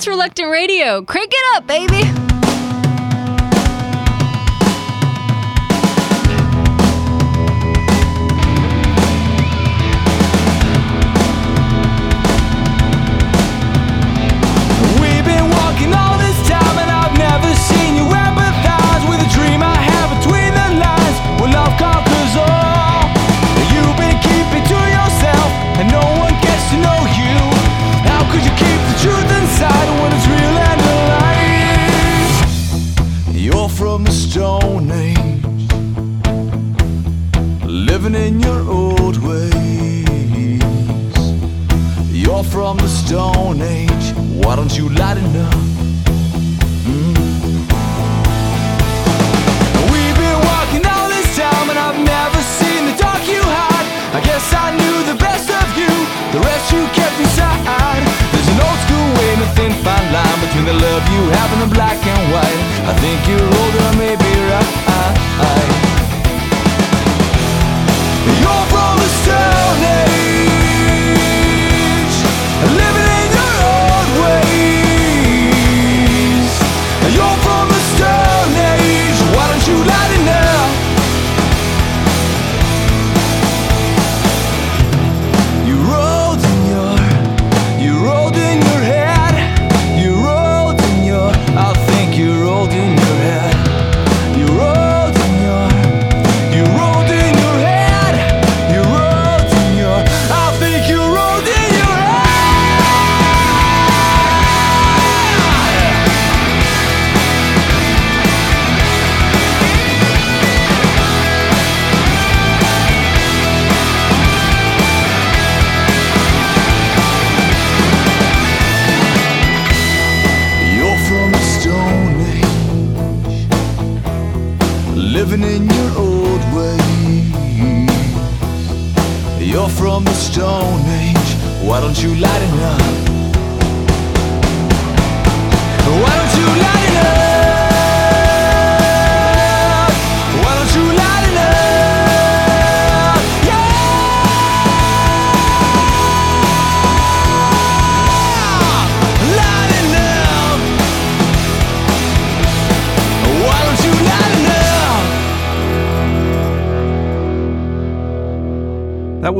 It's Reluctant Radio. Crank it up, baby. Stone Age. Why don't you light it up? Don't you lie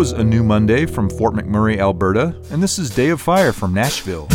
was A New Monday from Fort McMurray, Alberta, and this is Day of Fire from Nashville.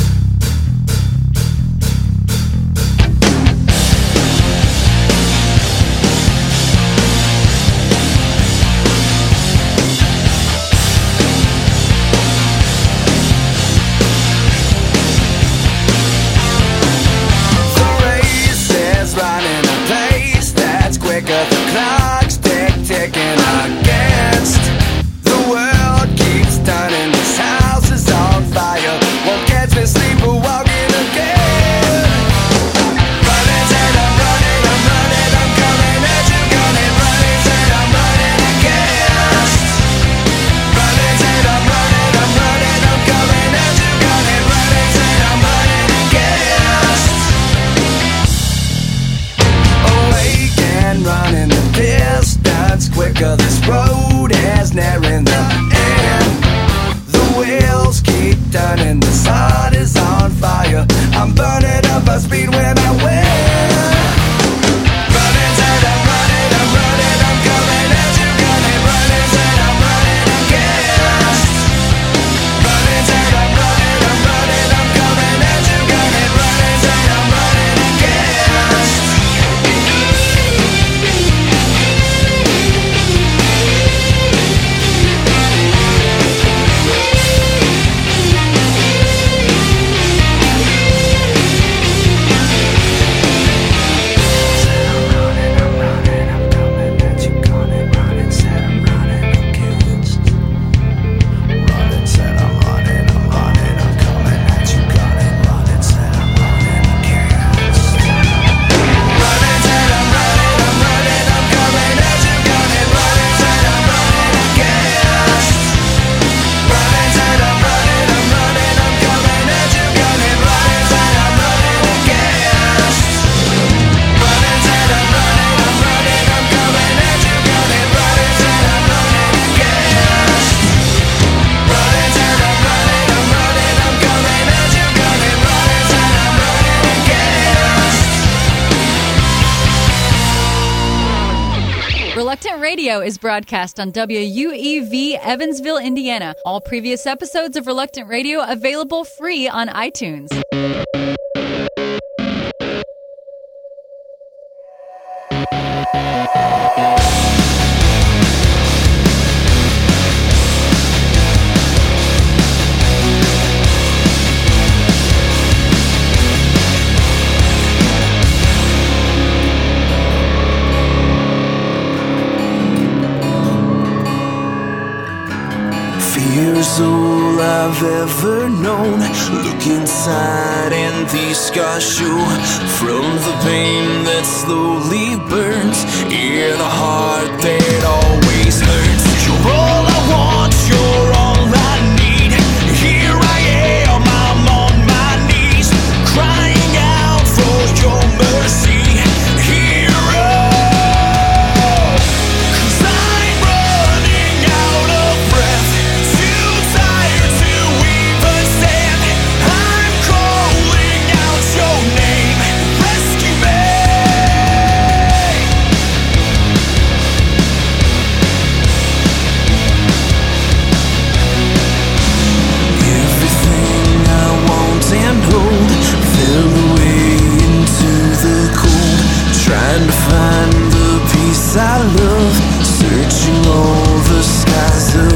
I'm burning up a speed when I win. Radio is broadcast on WUEV Evansville, Indiana. All previous episodes of Reluctant Radio available free on iTunes. All I've ever known. Look inside, and these scars show from the pain that slowly burns in a heart that always hurts. You're all I want, I love, searching all the skies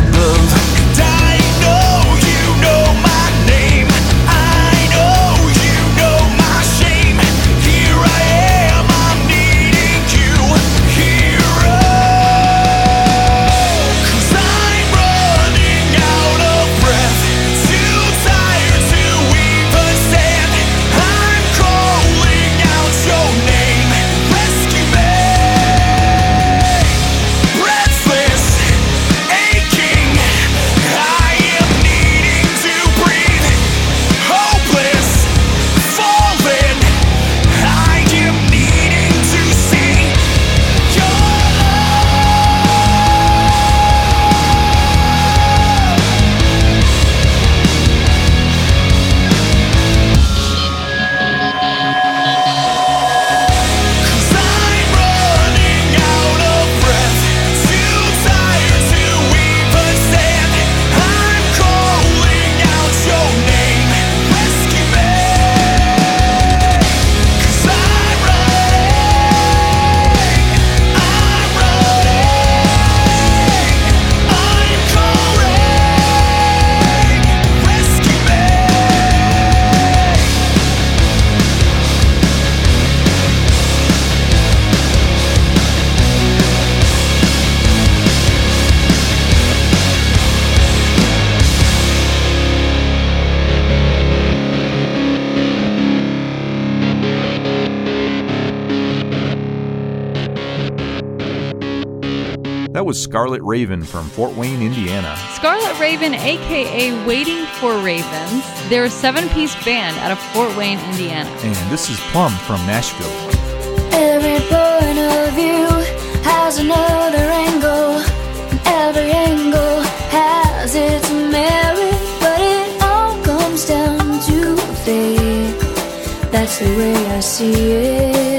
Scarlet Raven from Fort Wayne, Indiana. Scarlet Raven, aka Waiting for Ravens, they're a seven piece band out of Fort Wayne, Indiana. And this is Plumb from Nashville. Every point of view has another angle. and Every angle has its merit, but it all comes down to fate. That's the way I see it.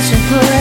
passion for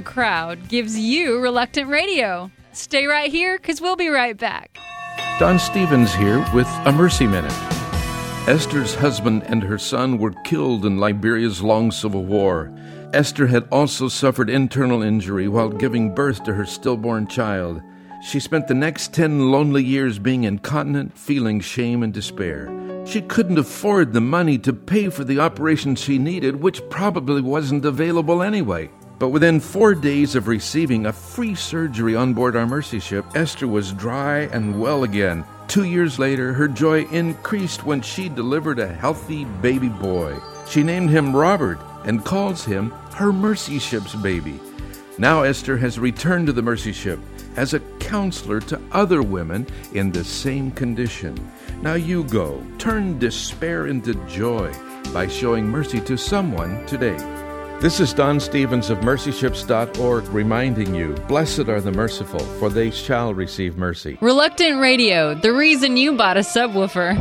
the crowd gives you Reluctant Radio. Stay right here because we'll be right back. Don Stephens here with a Mercy Minute. Esther's husband and her son were killed in Liberia's long civil war. Esther had also suffered internal injury while giving birth to her stillborn child. She spent the next 10 lonely years being incontinent, feeling shame and despair. She couldn't afford the money to pay for the operation she needed, which probably wasn't available anyway. But within four days of receiving a free surgery on board our Mercy ship, Esther was dry and well again. Two years later, her joy increased when she delivered a healthy baby boy. She named him Robert and calls him her Mercy Ship's baby. Now Esther has returned to the Mercy Ship as a counselor to other women in the same condition. Now you go, turn despair into joy by showing mercy to someone today. This is Don Stephens of mercyships.org reminding you Blessed are the merciful, for they shall receive mercy. Reluctant Radio, the reason you bought a subwoofer.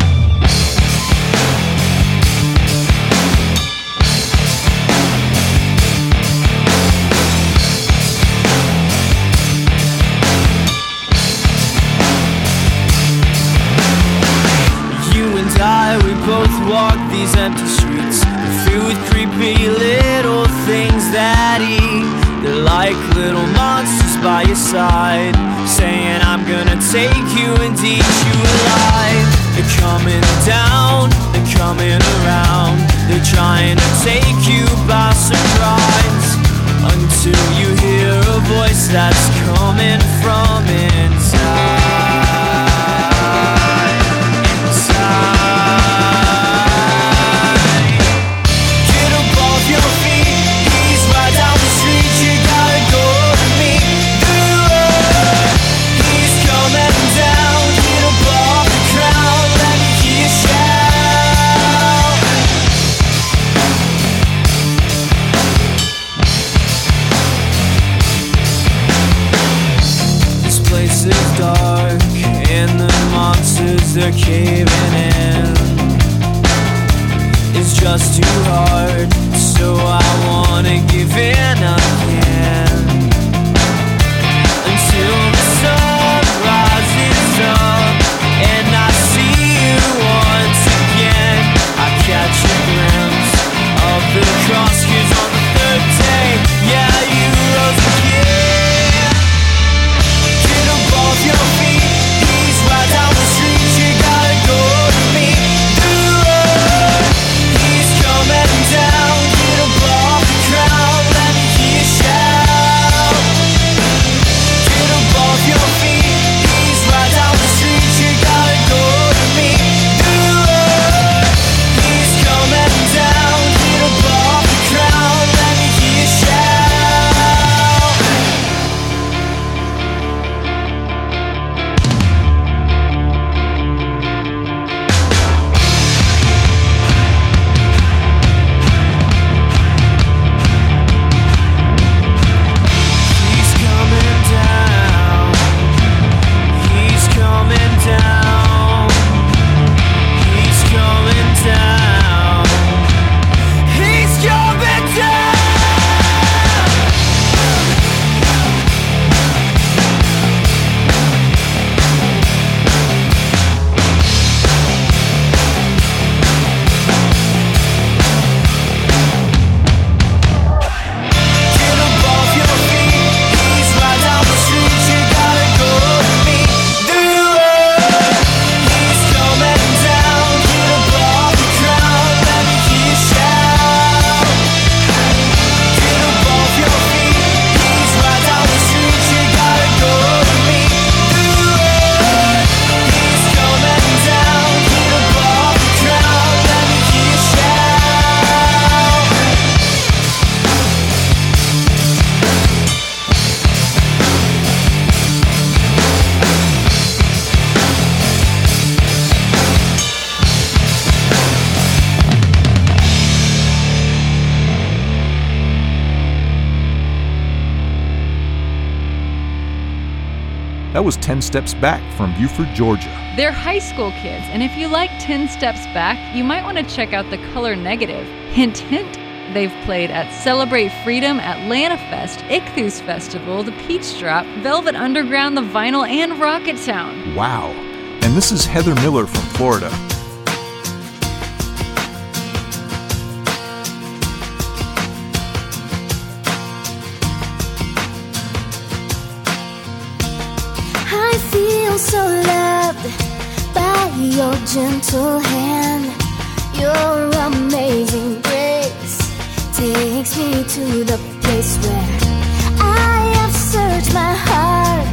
Coming down, coming around. They're trying to take you by surprise Until you hear a voice that's coming from That was 10 steps back from Buford, Georgia. They're high school kids, and if you like 10 steps back, you might want to check out the color negative. Hint, hint. They've played at Celebrate Freedom, Atlanta Fest, Ichthus Festival, The Peach Drop, Velvet Underground, The Vinyl, and Rocketown. Wow. And this is Heather Miller from Florida. so loved by your gentle hand. Your amazing grace takes me to the place where I have searched my heart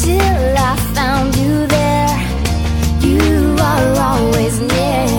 till I found you there. You are always near.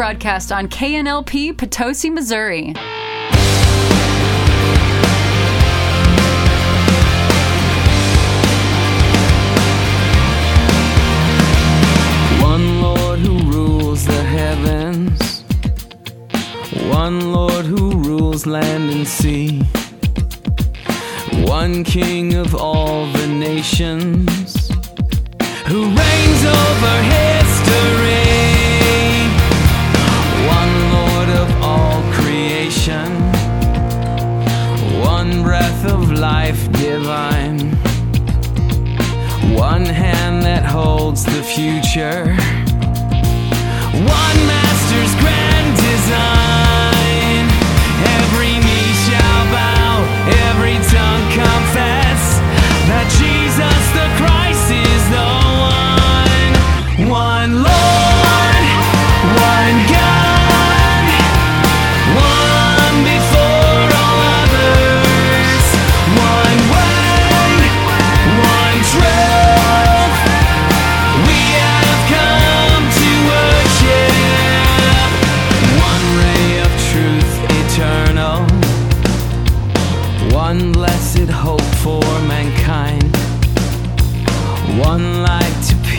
broadcast on KNLP Potosi, Missouri.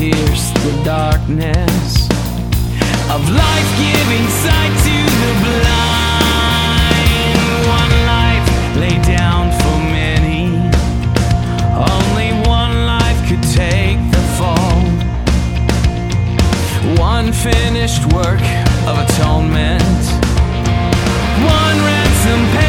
pierce the darkness of life giving sight to the blind. One life lay down for many, only one life could take the fall. One finished work of atonement, one ransom.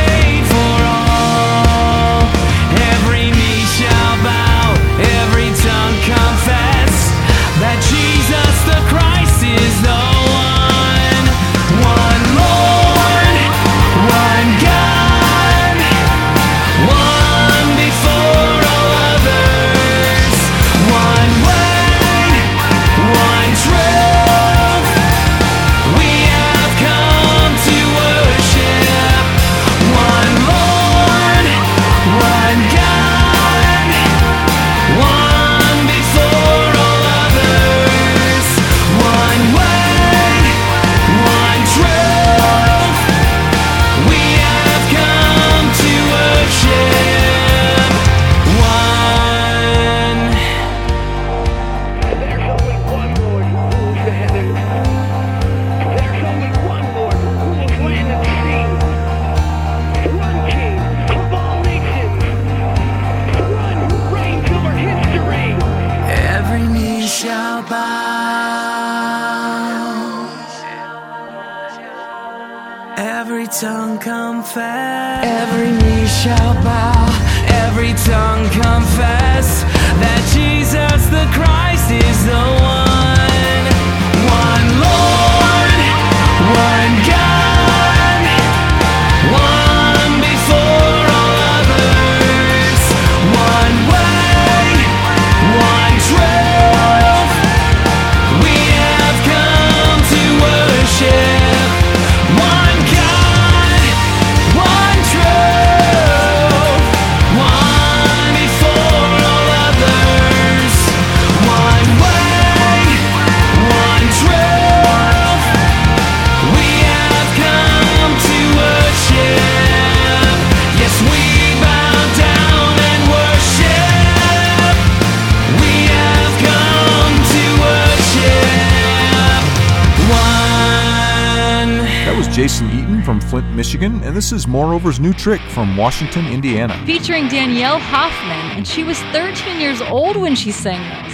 Michigan, and this is Moreover's new trick from Washington, Indiana. Featuring Danielle Hoffman, and she was 13 years old when she sang this.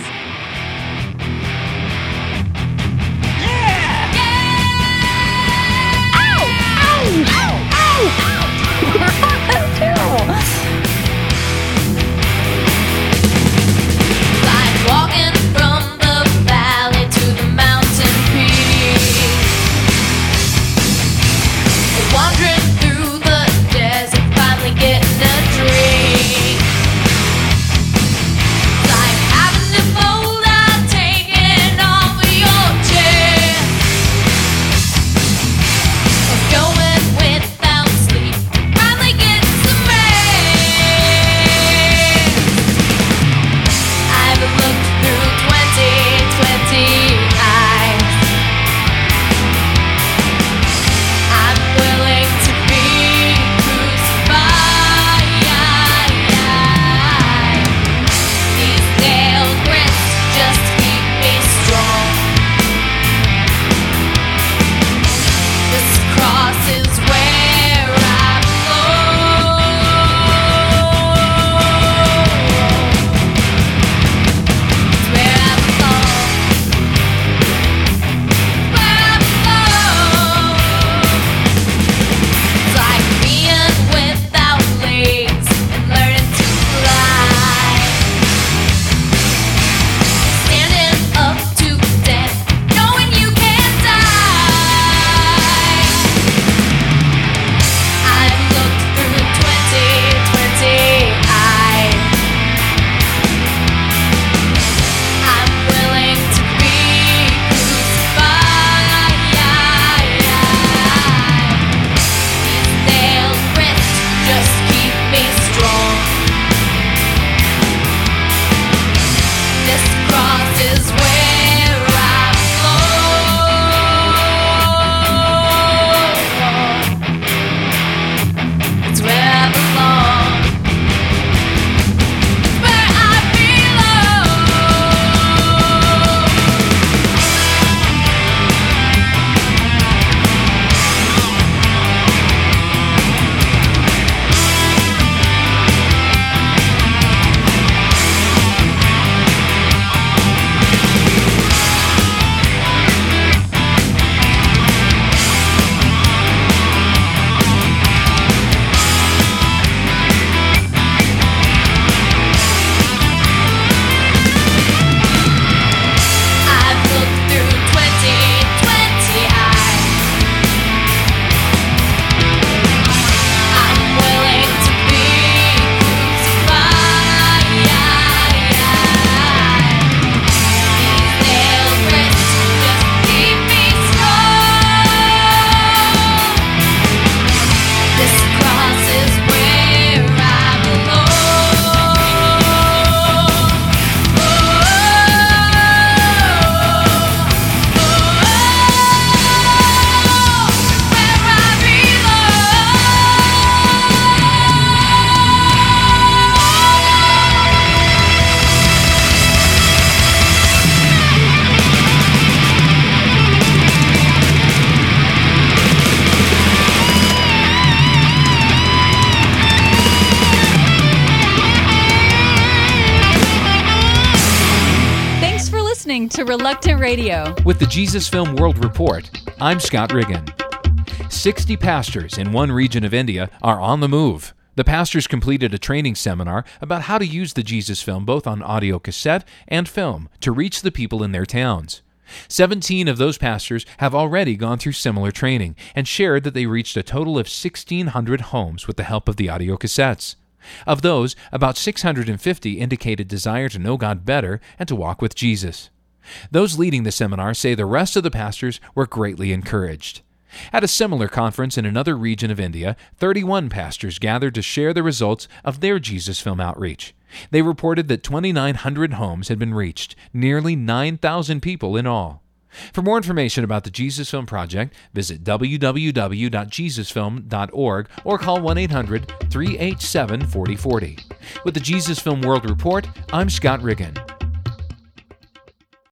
Radio. With the Jesus Film World Report, I'm Scott Riggin. 60 pastors in one region of India are on the move. The pastors completed a training seminar about how to use the Jesus film both on audio cassette and film to reach the people in their towns. 17 of those pastors have already gone through similar training and shared that they reached a total of 1,600 homes with the help of the audio cassettes. Of those, about 650 indicated desire to know God better and to walk with Jesus. Those leading the seminar say the rest of the pastors were greatly encouraged. At a similar conference in another region of India, 31 pastors gathered to share the results of their Jesus Film outreach. They reported that 2,900 homes had been reached, nearly 9,000 people in all. For more information about the Jesus Film Project, visit www.jesusfilm.org or call 1 800 387 4040. With the Jesus Film World Report, I'm Scott Riggin.